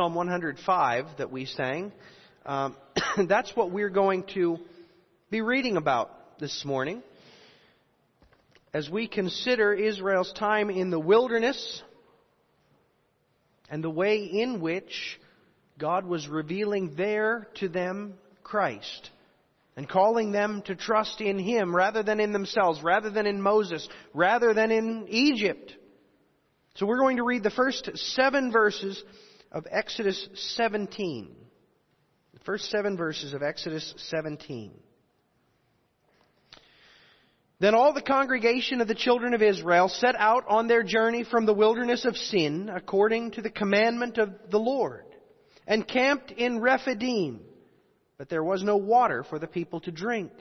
Psalm 105 that we sang. Um, that's what we're going to be reading about this morning as we consider Israel's time in the wilderness and the way in which God was revealing there to them Christ and calling them to trust in Him rather than in themselves, rather than in Moses, rather than in Egypt. So we're going to read the first seven verses of Exodus 17. The first seven verses of Exodus 17. Then all the congregation of the children of Israel set out on their journey from the wilderness of Sin, according to the commandment of the Lord, and camped in Rephidim. But there was no water for the people to drink.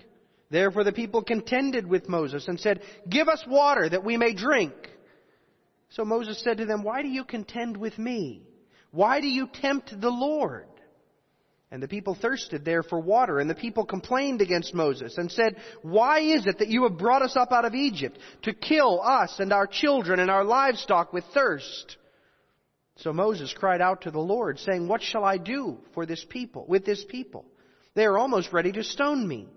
Therefore the people contended with Moses and said, Give us water that we may drink. So Moses said to them, Why do you contend with me? Why do you tempt the Lord? And the people thirsted there for water, and the people complained against Moses and said, Why is it that you have brought us up out of Egypt to kill us and our children and our livestock with thirst? So Moses cried out to the Lord, saying, What shall I do for this people, with this people? They are almost ready to stone me.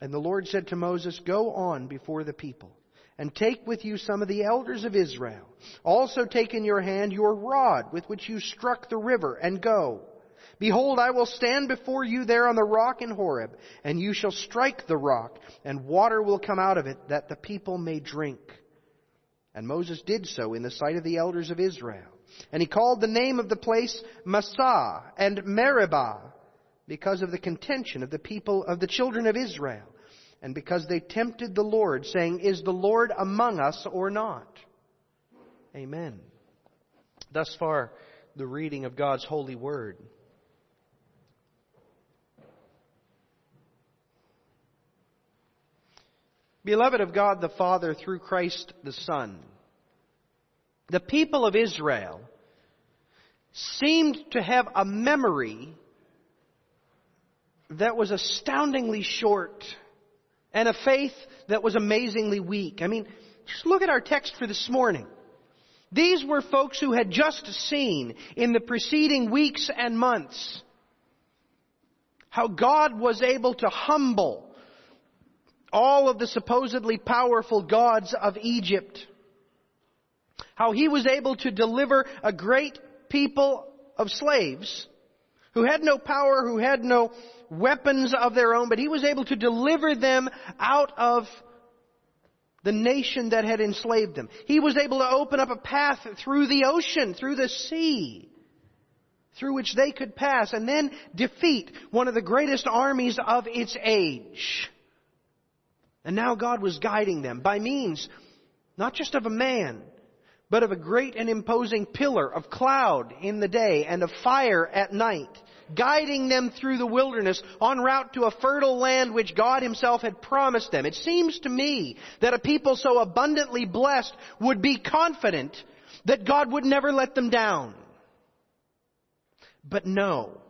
And the Lord said to Moses, Go on before the people and take with you some of the elders of Israel. Also take in your hand your rod with which you struck the river and go. Behold, I will stand before you there on the rock in Horeb, and you shall strike the rock, and water will come out of it, that the people may drink. And Moses did so in the sight of the elders of Israel. And he called the name of the place Massah and Meribah, because of the contention of the people of the children of Israel, and because they tempted the Lord, saying, Is the Lord among us or not? Amen. Thus far, the reading of God's holy word. Beloved of God the Father through Christ the Son, the people of Israel seemed to have a memory that was astoundingly short and a faith that was amazingly weak. I mean, just look at our text for this morning. These were folks who had just seen in the preceding weeks and months how God was able to humble all of the supposedly powerful gods of Egypt. How he was able to deliver a great people of slaves who had no power, who had no weapons of their own, but he was able to deliver them out of the nation that had enslaved them. He was able to open up a path through the ocean, through the sea, through which they could pass and then defeat one of the greatest armies of its age. And now God was guiding them by means not just of a man, but of a great and imposing pillar of cloud in the day and of fire at night, guiding them through the wilderness en route to a fertile land which God Himself had promised them. It seems to me that a people so abundantly blessed would be confident that God would never let them down. But no.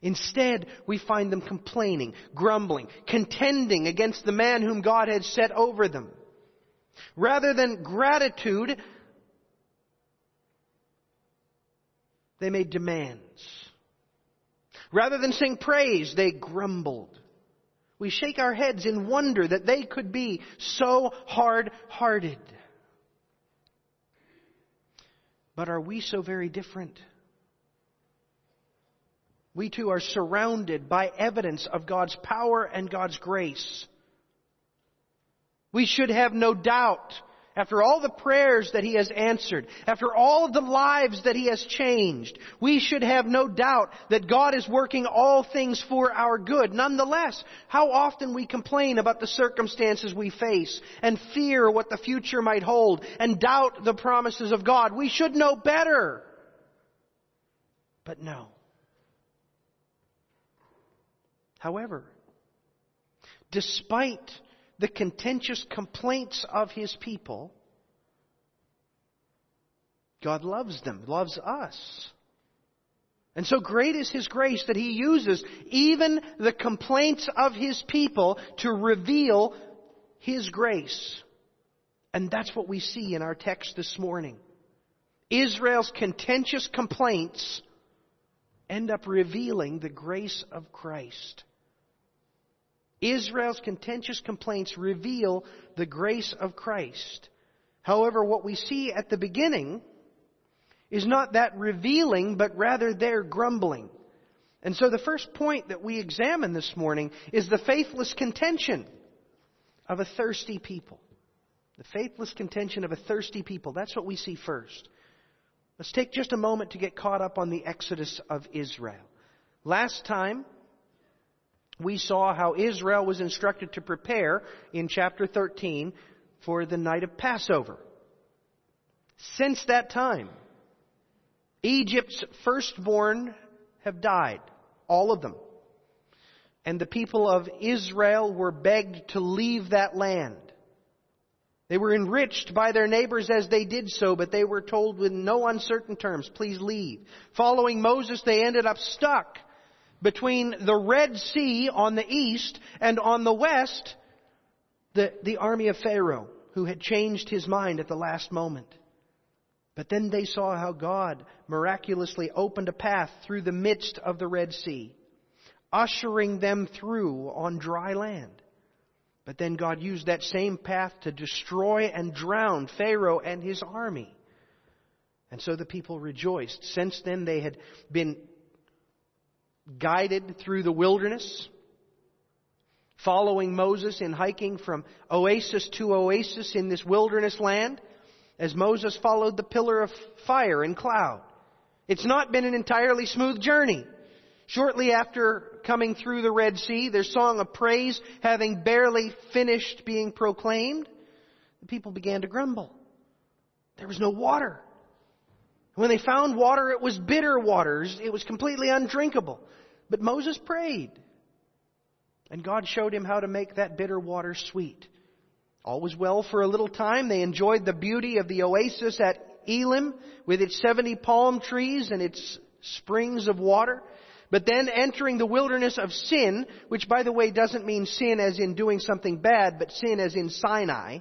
Instead, we find them complaining, grumbling, contending against the man whom God had set over them. Rather than gratitude, they made demands. Rather than sing praise, they grumbled. We shake our heads in wonder that they could be so hard-hearted. But are we so very different? we too are surrounded by evidence of God's power and God's grace. We should have no doubt, after all the prayers that He has answered, after all of the lives that He has changed, we should have no doubt that God is working all things for our good. Nonetheless, how often we complain about the circumstances we face and fear what the future might hold and doubt the promises of God. We should know better. But no. However, despite the contentious complaints of his people, God loves them, loves us. And so great is His grace that He uses even the complaints of His people to reveal His grace. And that's what we see in our text this morning. Israel's contentious complaints end up revealing the grace of Christ. Israel's contentious complaints reveal the grace of Christ. However, what we see at the beginning is not that revealing, but rather their grumbling. And so the first point that we examine this morning is the faithless contention of a thirsty people. The faithless contention of a thirsty people. That's what we see first. Let's take just a moment to get caught up on the exodus of Israel. Last time, we saw how Israel was instructed to prepare in chapter 13 for the night of Passover. Since that time, Egypt's firstborn have died, all of them. And the people of Israel were begged to leave that land. They were enriched by their neighbors as they did so, but they were told with no uncertain terms, please leave. Following Moses, they ended up stuck between the Red Sea on the east and on the west, the, the army of Pharaoh, who had changed his mind at the last moment. But then they saw how God miraculously opened a path through the midst of the Red Sea, ushering them through on dry land. But then God used that same path to destroy and drown Pharaoh and his army. And so the people rejoiced. Since then, they had been guided through the wilderness, following Moses in hiking from oasis to oasis in this wilderness land, as Moses followed the pillar of fire and cloud. It's not been an entirely smooth journey. Shortly after coming through the Red Sea, their song of praise having barely finished being proclaimed, the people began to grumble. There was no water. When they found water, it was bitter waters. It was completely undrinkable. But Moses prayed. And God showed him how to make that bitter water sweet. All was well for a little time. They enjoyed the beauty of the oasis at Elim with its 70 palm trees and its springs of water. But then entering the wilderness of sin, which by the way doesn't mean sin as in doing something bad, but sin as in Sinai.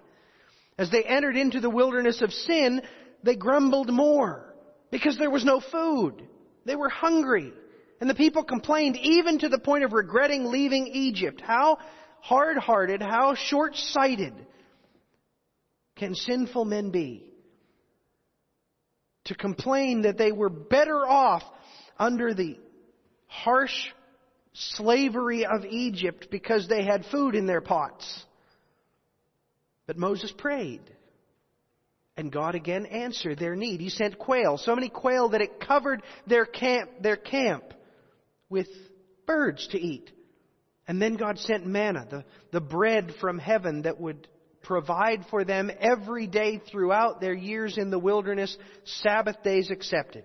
As they entered into the wilderness of sin, they grumbled more because there was no food. They were hungry. And the people complained even to the point of regretting leaving Egypt. How hard-hearted, how short-sighted can sinful men be? To complain that they were better off under the harsh slavery of Egypt because they had food in their pots. But Moses prayed. And God again answered their need. He sent quail, so many quail that it covered their camp, their camp with birds to eat. And then God sent manna, the, the bread from heaven that would provide for them every day throughout their years in the wilderness, Sabbath days accepted.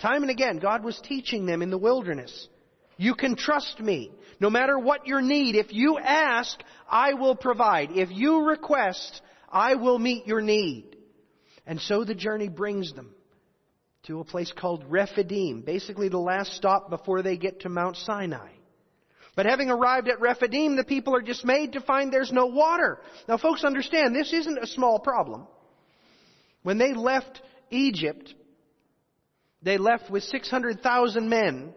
Time and again, God was teaching them in the wilderness. You can trust me. No matter what your need, if you ask, I will provide. If you request, I will meet your need. And so the journey brings them to a place called Rephidim, basically the last stop before they get to Mount Sinai. But having arrived at Rephidim, the people are dismayed to find there's no water. Now folks understand, this isn't a small problem. When they left Egypt, they left with 600,000 men,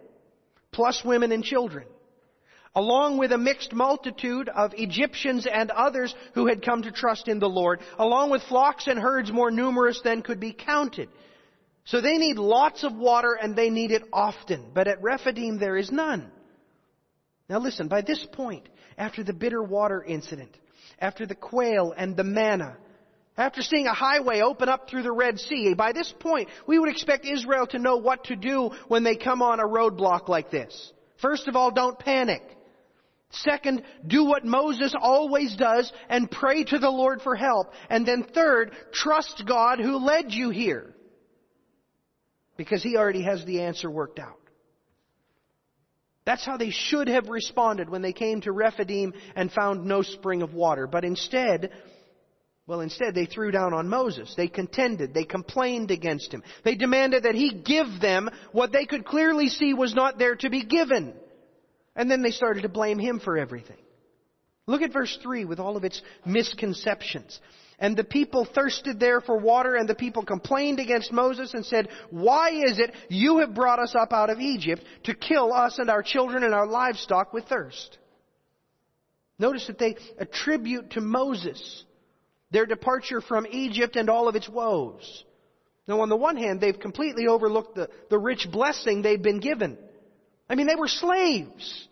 plus women and children, along with a mixed multitude of Egyptians and others who had come to trust in the Lord, along with flocks and herds more numerous than could be counted. So they need lots of water and they need it often. But at Rephidim there is none. Now listen, by this point, after the bitter water incident, after the quail and the manna, after seeing a highway open up through the Red Sea, by this point, we would expect Israel to know what to do when they come on a roadblock like this. First of all, don't panic. Second, do what Moses always does and pray to the Lord for help. And then third, trust God who led you here because he already has the answer worked out. That's how they should have responded when they came to Rephidim and found no spring of water. But instead, well, instead they threw down on Moses. They contended. They complained against him. They demanded that he give them what they could clearly see was not there to be given. And then they started to blame him for everything. Look at verse 3 with all of its misconceptions. And the people thirsted there for water, and the people complained against Moses and said, Why is it you have brought us up out of Egypt to kill us and our children and our livestock with thirst? Notice that they attribute to Moses their departure from Egypt and all of its woes. Now, on the one hand, they've completely overlooked the, the rich blessing they've been given. I mean, they were slaves.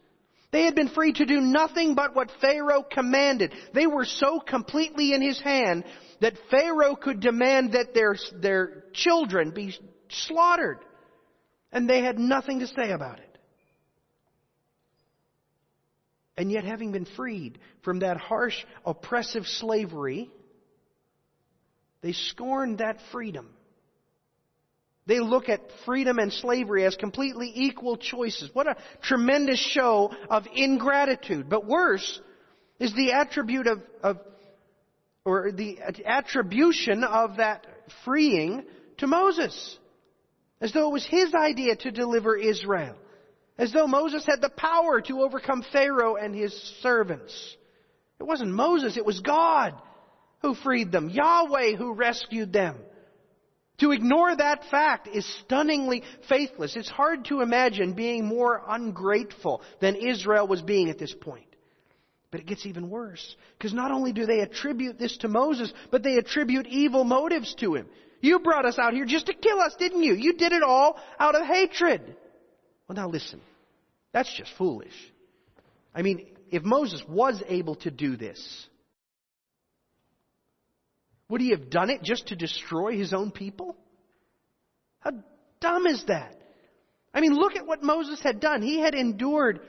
They had been free to do nothing but what Pharaoh commanded. They were so completely in his hand that Pharaoh could demand that their, their children be slaughtered. And they had nothing to say about it. And yet, having been freed from that harsh, oppressive slavery, they scorned that freedom they look at freedom and slavery as completely equal choices. What a tremendous show of ingratitude. But worse is the attribute of, of or the attribution of that freeing to Moses. As though it was his idea to deliver Israel. As though Moses had the power to overcome Pharaoh and his servants. It wasn't Moses, it was God who freed them. Yahweh who rescued them. To ignore that fact is stunningly faithless. It's hard to imagine being more ungrateful than Israel was being at this point. But it gets even worse. Because not only do they attribute this to Moses, but they attribute evil motives to him. You brought us out here just to kill us, didn't you? You did it all out of hatred. Well, now listen. That's just foolish. I mean, if Moses was able to do this, would he have done it just to destroy his own people? How dumb is that? I mean, look at what Moses had done. He had endured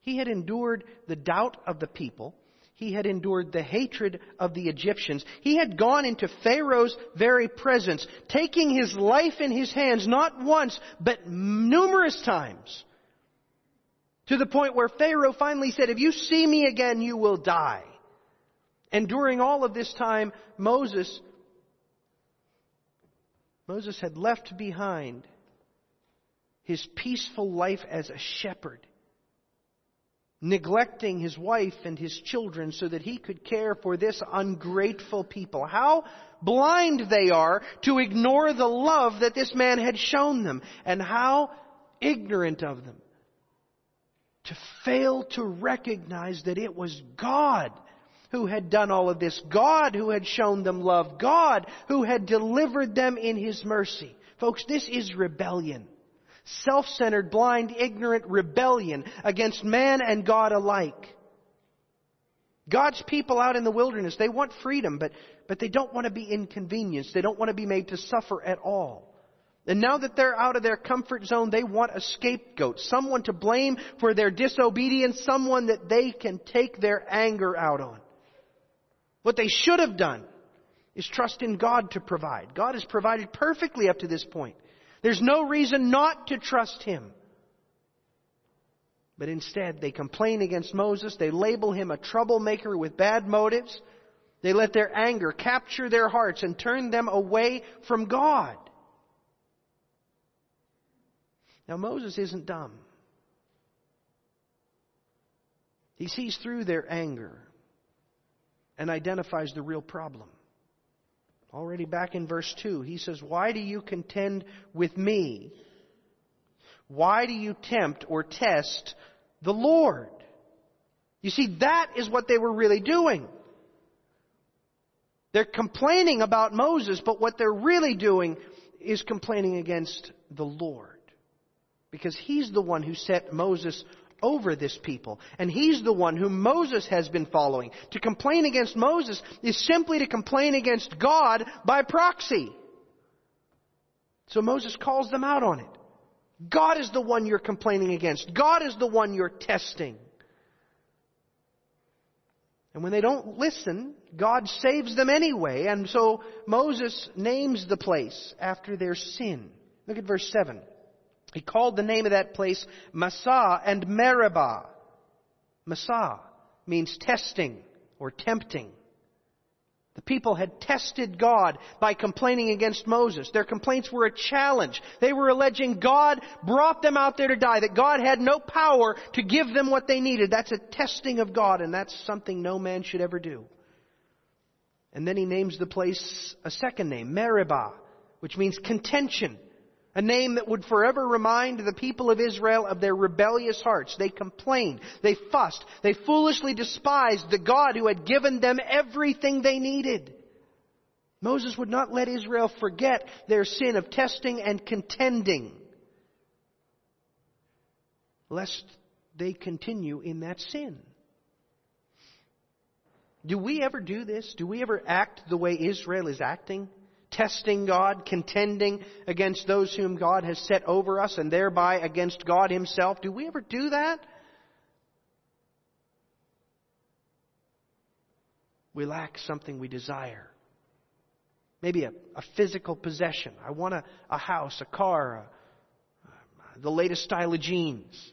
he had endured the doubt of the people. He had endured the hatred of the Egyptians. He had gone into Pharaoh's very presence, taking his life in his hands not once, but numerous times. To the point where Pharaoh finally said, if you see me again, you will die. And during all of this time, Moses, Moses had left behind his peaceful life as a shepherd, neglecting his wife and his children so that he could care for this ungrateful people. How blind they are to ignore the love that this man had shown them, and how ignorant of them to fail to recognize that it was God who had done all of this. God who had shown them love. God who had delivered them in His mercy. Folks, this is rebellion. Self-centered, blind, ignorant rebellion against man and God alike. God's people out in the wilderness, they want freedom, but, but they don't want to be inconvenienced. They don't want to be made to suffer at all. And now that they're out of their comfort zone, they want a scapegoat, someone to blame for their disobedience, someone that they can take their anger out on. What they should have done is trust in God to provide. God has provided perfectly up to this point. There's no reason not to trust Him. But instead, they complain against Moses. They label him a troublemaker with bad motives. They let their anger capture their hearts and turn them away from God. Now, Moses isn't dumb. He sees through their anger and identifies the real problem. Already back in verse 2, he says, Why do you contend with me? Why do you tempt or test the Lord? You see, that is what they were really doing. They're complaining about Moses, but what they're really doing is complaining against the Lord. Because he's the one who set Moses over this people. And he's the one whom Moses has been following. To complain against Moses is simply to complain against God by proxy. So Moses calls them out on it. God is the one you're complaining against. God is the one you're testing. And when they don't listen, God saves them anyway. And so Moses names the place after their sin. Look at verse 7. He called the name of that place Massah and Meribah. Massah means testing or tempting. The people had tested God by complaining against Moses. Their complaints were a challenge. They were alleging God brought them out there to die, that God had no power to give them what they needed. That's a testing of God, and that's something no man should ever do. And then he names the place a second name, Meribah, which means contention. A name that would forever remind the people of Israel of their rebellious hearts. They complained. They fussed. They foolishly despised the God who had given them everything they needed. Moses would not let Israel forget their sin of testing and contending, lest they continue in that sin. Do we ever do this? Do we ever act the way Israel is acting? Testing God, contending against those whom God has set over us, and thereby against God Himself. Do we ever do that? We lack something we desire. Maybe a, a physical possession. I want a, a house, a car, a, the latest style of jeans.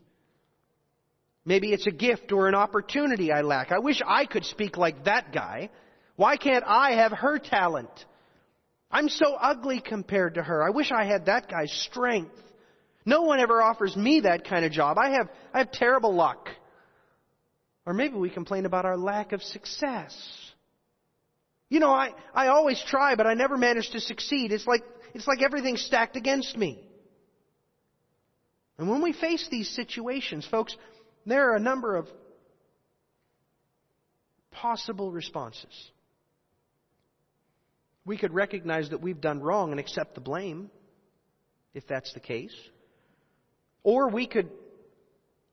Maybe it's a gift or an opportunity I lack. I wish I could speak like that guy. Why can't I have her talent? I'm so ugly compared to her. I wish I had that guy's strength. No one ever offers me that kind of job. I have, I have terrible luck. Or maybe we complain about our lack of success. You know, I, I always try, but I never manage to succeed. It's like, it's like everything's stacked against me. And when we face these situations, folks, there are a number of possible responses. We could recognize that we've done wrong and accept the blame, if that's the case. Or we could,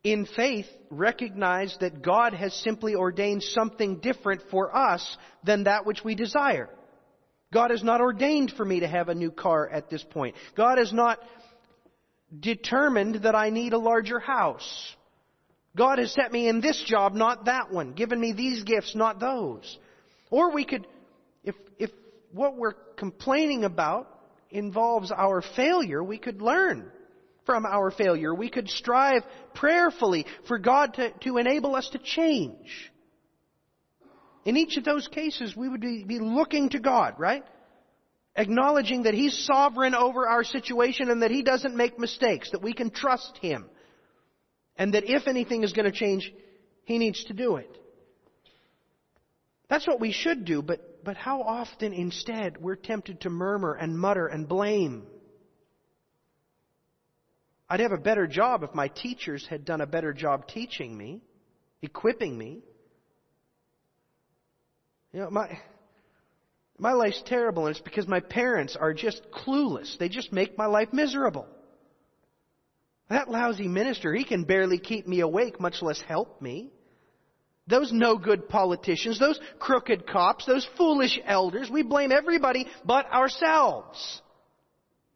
in faith, recognize that God has simply ordained something different for us than that which we desire. God has not ordained for me to have a new car at this point. God has not determined that I need a larger house. God has set me in this job, not that one, given me these gifts, not those. Or we could, if, if what we're complaining about involves our failure, we could learn from our failure. We could strive prayerfully for God to, to enable us to change. In each of those cases, we would be, looking to God, right? Acknowledging that He's sovereign over our situation and that He doesn't make mistakes, that we can trust Him. And that if anything is going to change, He needs to do it. That's what we should do, but, but how often instead we're tempted to murmur and mutter and blame. I'd have a better job if my teachers had done a better job teaching me, equipping me. You know, my, my life's terrible and it's because my parents are just clueless. They just make my life miserable. That lousy minister, he can barely keep me awake, much less help me. Those no good politicians, those crooked cops, those foolish elders, we blame everybody but ourselves.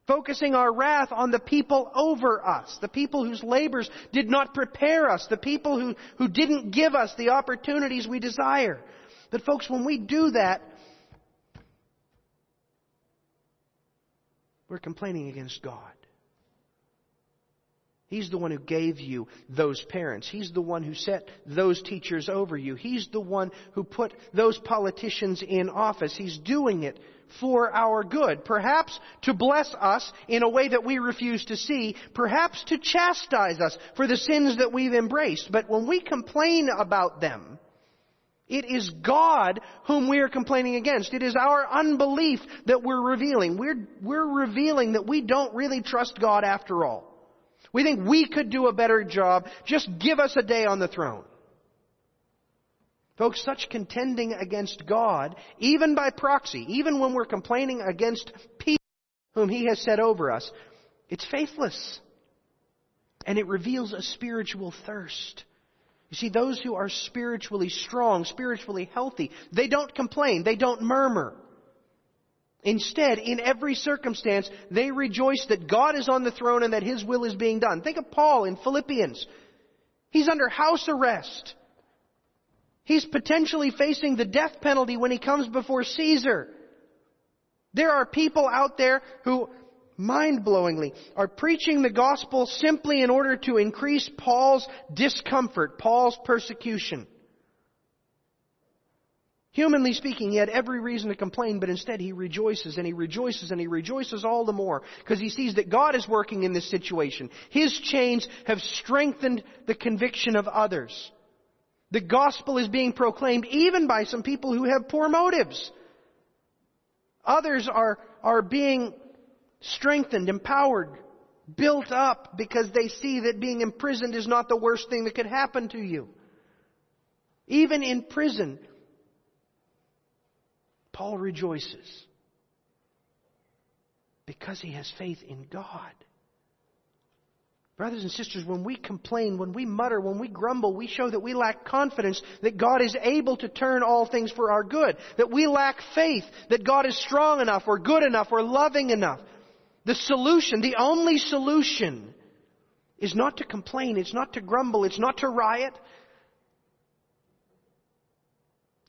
Focusing our wrath on the people over us, the people whose labors did not prepare us, the people who, who didn't give us the opportunities we desire. But folks, when we do that, we're complaining against God. He's the one who gave you those parents. He's the one who set those teachers over you. He's the one who put those politicians in office. He's doing it for our good. Perhaps to bless us in a way that we refuse to see. Perhaps to chastise us for the sins that we've embraced. But when we complain about them, it is God whom we are complaining against. It is our unbelief that we're revealing. We're, we're revealing that we don't really trust God after all. We think we could do a better job. Just give us a day on the throne. Folks, such contending against God, even by proxy, even when we're complaining against people whom He has set over us, it's faithless. And it reveals a spiritual thirst. You see, those who are spiritually strong, spiritually healthy, they don't complain, they don't murmur. Instead, in every circumstance, they rejoice that God is on the throne and that His will is being done. Think of Paul in Philippians. He's under house arrest. He's potentially facing the death penalty when he comes before Caesar. There are people out there who, mind-blowingly, are preaching the gospel simply in order to increase Paul's discomfort, Paul's persecution. Humanly speaking, he had every reason to complain, but instead he rejoices and he rejoices and he rejoices all the more because he sees that God is working in this situation. His chains have strengthened the conviction of others. The gospel is being proclaimed even by some people who have poor motives. Others are, are being strengthened, empowered, built up because they see that being imprisoned is not the worst thing that could happen to you. Even in prison, Paul rejoices because he has faith in God. Brothers and sisters, when we complain, when we mutter, when we grumble, we show that we lack confidence that God is able to turn all things for our good. That we lack faith that God is strong enough or good enough or loving enough. The solution, the only solution, is not to complain, it's not to grumble, it's not to riot.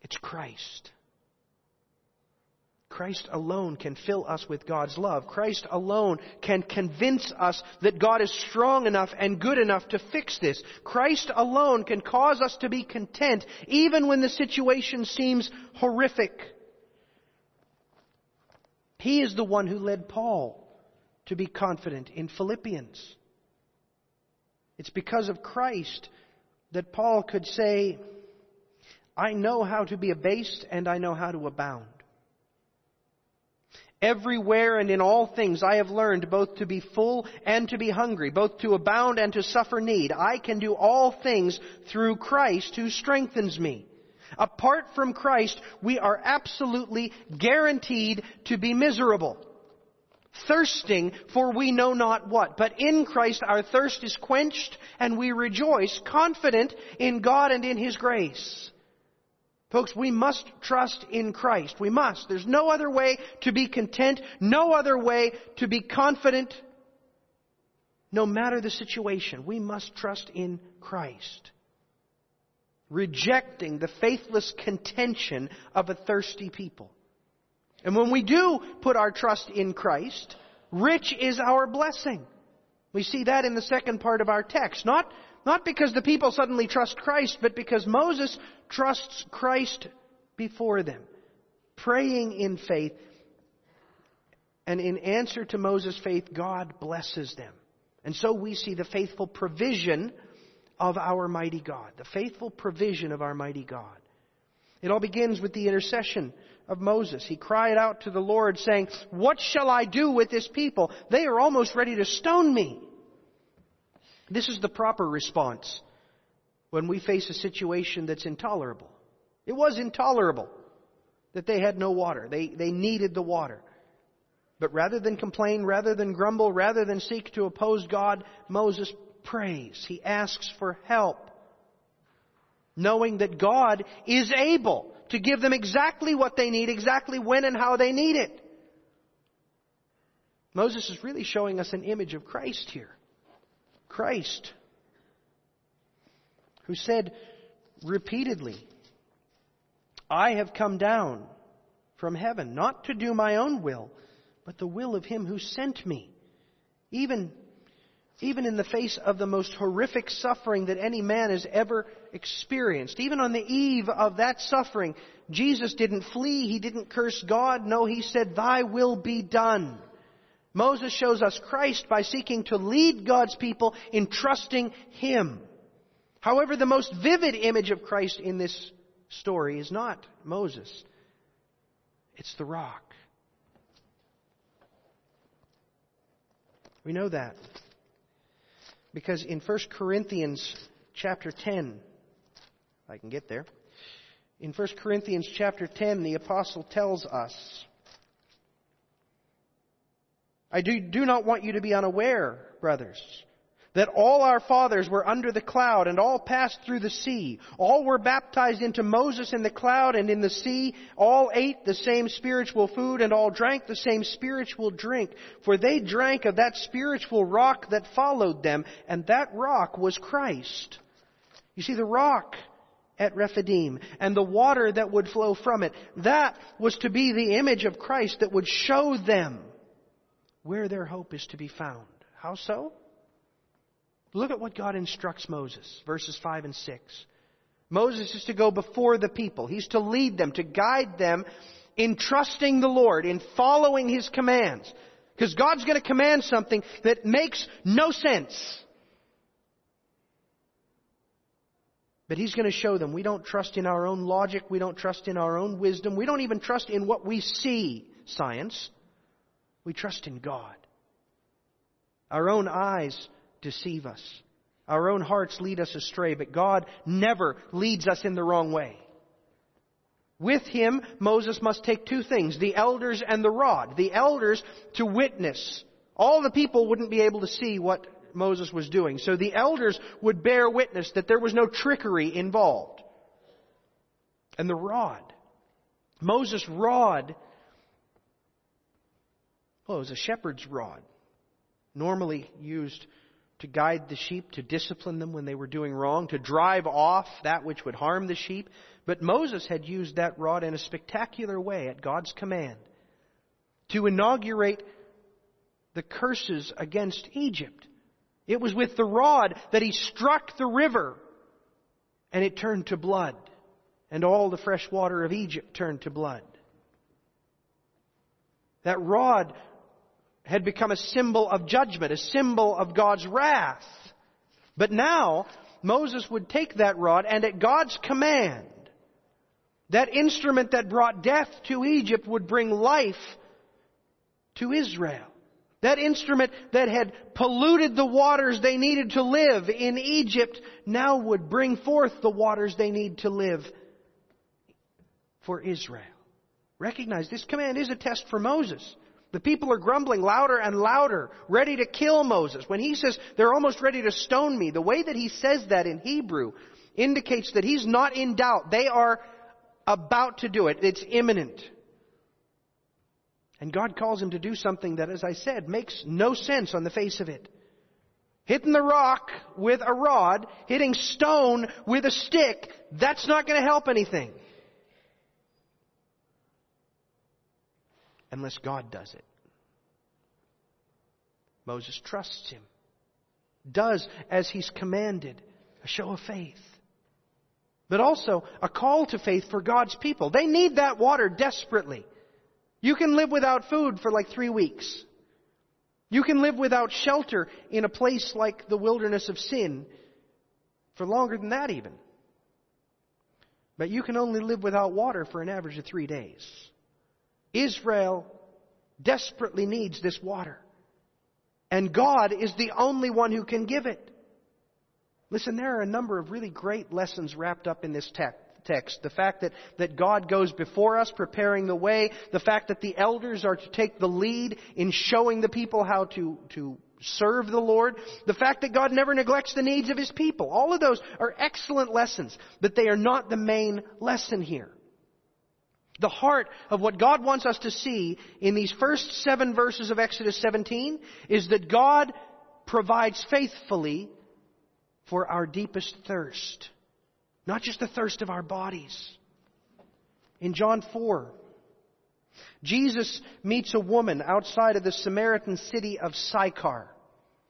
It's Christ. Christ alone can fill us with God's love. Christ alone can convince us that God is strong enough and good enough to fix this. Christ alone can cause us to be content even when the situation seems horrific. He is the one who led Paul to be confident in Philippians. It's because of Christ that Paul could say, I know how to be abased and I know how to abound. Everywhere and in all things I have learned both to be full and to be hungry, both to abound and to suffer need. I can do all things through Christ who strengthens me. Apart from Christ, we are absolutely guaranteed to be miserable. Thirsting for we know not what. But in Christ our thirst is quenched and we rejoice confident in God and in His grace. Folks, we must trust in Christ. We must. There's no other way to be content, no other way to be confident, no matter the situation. We must trust in Christ. Rejecting the faithless contention of a thirsty people. And when we do put our trust in Christ, rich is our blessing. We see that in the second part of our text. Not not because the people suddenly trust Christ, but because Moses trusts Christ before them, praying in faith. And in answer to Moses' faith, God blesses them. And so we see the faithful provision of our mighty God. The faithful provision of our mighty God. It all begins with the intercession of Moses. He cried out to the Lord saying, What shall I do with this people? They are almost ready to stone me. This is the proper response when we face a situation that's intolerable. It was intolerable that they had no water. They, they needed the water. But rather than complain, rather than grumble, rather than seek to oppose God, Moses prays. He asks for help. Knowing that God is able to give them exactly what they need, exactly when and how they need it. Moses is really showing us an image of Christ here. Christ, who said repeatedly, I have come down from heaven, not to do my own will, but the will of him who sent me. Even, even in the face of the most horrific suffering that any man has ever experienced, even on the eve of that suffering, Jesus didn't flee, he didn't curse God, no, he said, Thy will be done. Moses shows us Christ by seeking to lead God's people in trusting Him. However, the most vivid image of Christ in this story is not Moses. It's the rock. We know that because in 1 Corinthians chapter 10, I can get there. In 1 Corinthians chapter 10, the apostle tells us I do, do not want you to be unaware, brothers, that all our fathers were under the cloud and all passed through the sea. All were baptized into Moses in the cloud and in the sea. All ate the same spiritual food and all drank the same spiritual drink. For they drank of that spiritual rock that followed them, and that rock was Christ. You see, the rock at Rephidim and the water that would flow from it, that was to be the image of Christ that would show them where their hope is to be found. How so? Look at what God instructs Moses, verses 5 and 6. Moses is to go before the people. He's to lead them, to guide them in trusting the Lord, in following His commands. Because God's going to command something that makes no sense. But He's going to show them we don't trust in our own logic, we don't trust in our own wisdom, we don't even trust in what we see science. We trust in God. Our own eyes deceive us. Our own hearts lead us astray, but God never leads us in the wrong way. With him, Moses must take two things, the elders and the rod. The elders to witness. All the people wouldn't be able to see what Moses was doing. So the elders would bear witness that there was no trickery involved. And the rod. Moses' rod, well, it was a shepherd's rod, normally used to guide the sheep, to discipline them when they were doing wrong, to drive off that which would harm the sheep. But Moses had used that rod in a spectacular way at God's command to inaugurate the curses against Egypt. It was with the rod that he struck the river and it turned to blood and all the fresh water of Egypt turned to blood. That rod had become a symbol of judgment, a symbol of God's wrath. But now, Moses would take that rod and at God's command, that instrument that brought death to Egypt would bring life to Israel. That instrument that had polluted the waters they needed to live in Egypt now would bring forth the waters they need to live for Israel. Recognize this command is a test for Moses. The people are grumbling louder and louder, ready to kill Moses. When he says they're almost ready to stone me, the way that he says that in Hebrew indicates that he's not in doubt. They are about to do it. It's imminent. And God calls him to do something that, as I said, makes no sense on the face of it. Hitting the rock with a rod, hitting stone with a stick, that's not going to help anything. Unless God does it. Moses trusts him, does as he's commanded, a show of faith. But also a call to faith for God's people. They need that water desperately. You can live without food for like three weeks. You can live without shelter in a place like the wilderness of sin for longer than that even. But you can only live without water for an average of three days. Israel desperately needs this water. And God is the only one who can give it. Listen, there are a number of really great lessons wrapped up in this text text. The fact that, that God goes before us, preparing the way. The fact that the elders are to take the lead in showing the people how to, to serve the Lord. The fact that God never neglects the needs of His people. All of those are excellent lessons, but they are not the main lesson here. The heart of what God wants us to see in these first seven verses of Exodus 17 is that God provides faithfully for our deepest thirst. Not just the thirst of our bodies. In John 4, Jesus meets a woman outside of the Samaritan city of Sychar.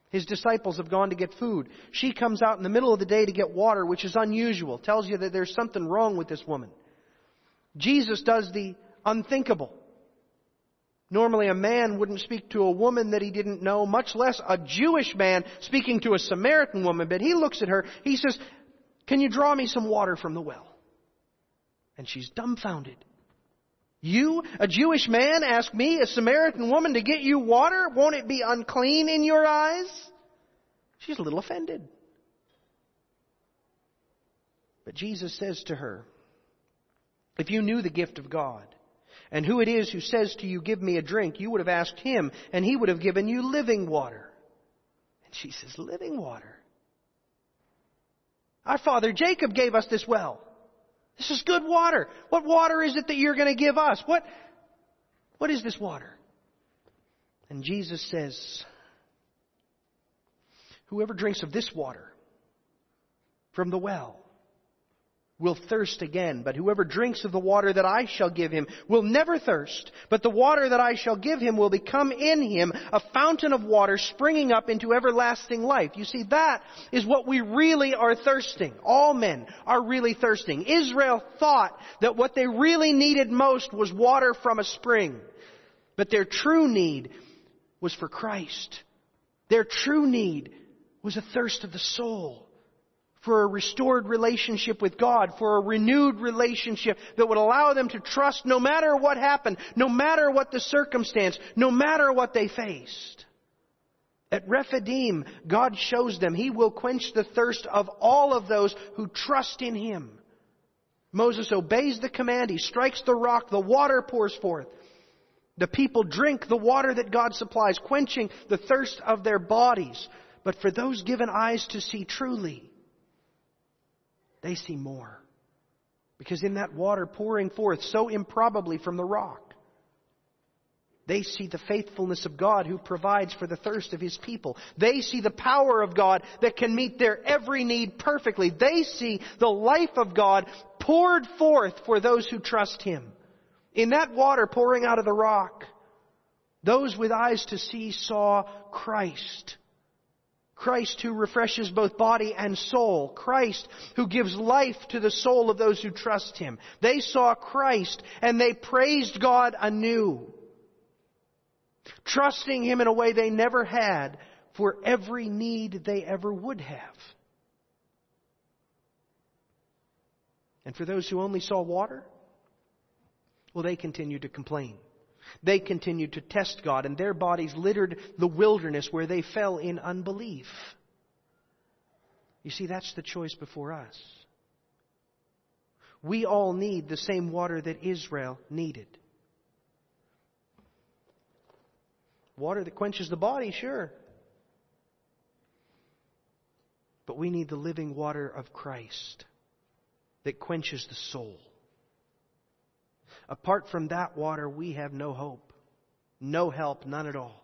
His disciples have gone to get food. She comes out in the middle of the day to get water, which is unusual. Tells you that there's something wrong with this woman. Jesus does the unthinkable. Normally a man wouldn't speak to a woman that he didn't know, much less a Jewish man speaking to a Samaritan woman, but he looks at her, he says, can you draw me some water from the well? And she's dumbfounded. You, a Jewish man, ask me, a Samaritan woman, to get you water? Won't it be unclean in your eyes? She's a little offended. But Jesus says to her, If you knew the gift of God, and who it is who says to you, Give me a drink, you would have asked him, and he would have given you living water. And she says, Living water? Our father Jacob gave us this well. This is good water. What water is it that you're going to give us? What, what is this water? And Jesus says, Whoever drinks of this water from the well will thirst again. But whoever drinks of the water that I shall give him will never thirst. But the water that I shall give him will become in him a fountain of water springing up into everlasting life. You see, that is what we really are thirsting. All men are really thirsting. Israel thought that what they really needed most was water from a spring. But their true need was for Christ. Their true need was a thirst of the soul for a restored relationship with God, for a renewed relationship that would allow them to trust no matter what happened, no matter what the circumstance, no matter what they faced. At Rephidim, God shows them He will quench the thirst of all of those who trust in Him. Moses obeys the command. He strikes the rock. The water pours forth. The people drink the water that God supplies, quenching the thirst of their bodies. But for those given eyes to see truly, they see more. Because in that water pouring forth so improbably from the rock, they see the faithfulness of God who provides for the thirst of His people. They see the power of God that can meet their every need perfectly. They see the life of God poured forth for those who trust Him. In that water pouring out of the rock, those with eyes to see saw Christ. Christ who refreshes both body and soul. Christ who gives life to the soul of those who trust Him. They saw Christ and they praised God anew trusting Him in a way they never had for every need they ever would have. And for those who only saw water, well, they continued to complain. They continued to test God, and their bodies littered the wilderness where they fell in unbelief. You see, that's the choice before us. We all need the same water that Israel needed. Water that quenches the body, sure. But we need the living water of Christ that quenches the soul. Apart from that water, we have no hope, no help, none at all.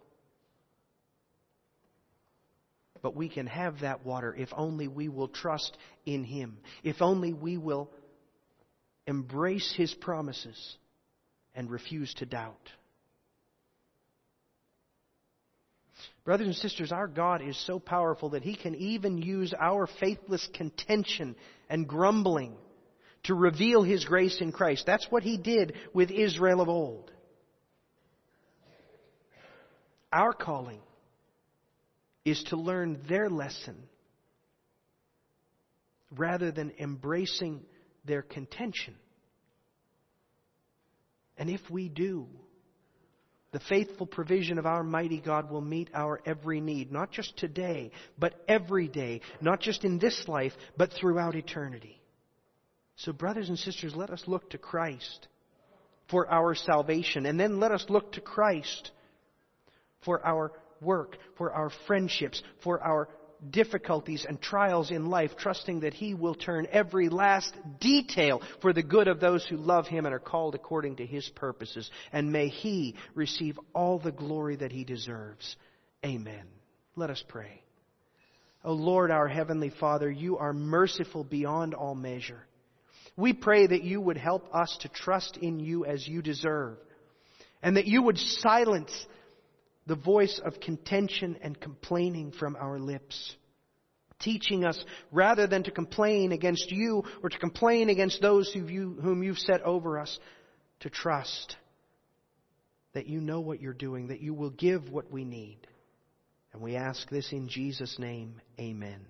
But we can have that water if only we will trust in Him, if only we will embrace His promises and refuse to doubt. Brothers and sisters, our God is so powerful that He can even use our faithless contention and grumbling to reveal His grace in Christ. That's what He did with Israel of old. Our calling is to learn their lesson rather than embracing their contention. And if we do, the faithful provision of our mighty God will meet our every need, not just today, but every day, not just in this life, but throughout eternity. So, brothers and sisters, let us look to Christ for our salvation, and then let us look to Christ for our work, for our friendships, for our difficulties and trials in life, trusting that He will turn every last detail for the good of those who love Him and are called according to His purposes. And may He receive all the glory that He deserves. Amen. Let us pray. O Lord, our Heavenly Father, you are merciful beyond all measure. We pray that you would help us to trust in you as you deserve, and that you would silence the voice of contention and complaining from our lips. Teaching us rather than to complain against you or to complain against those whom you've set over us, to trust that you know what you're doing, that you will give what we need. And we ask this in Jesus' name. Amen.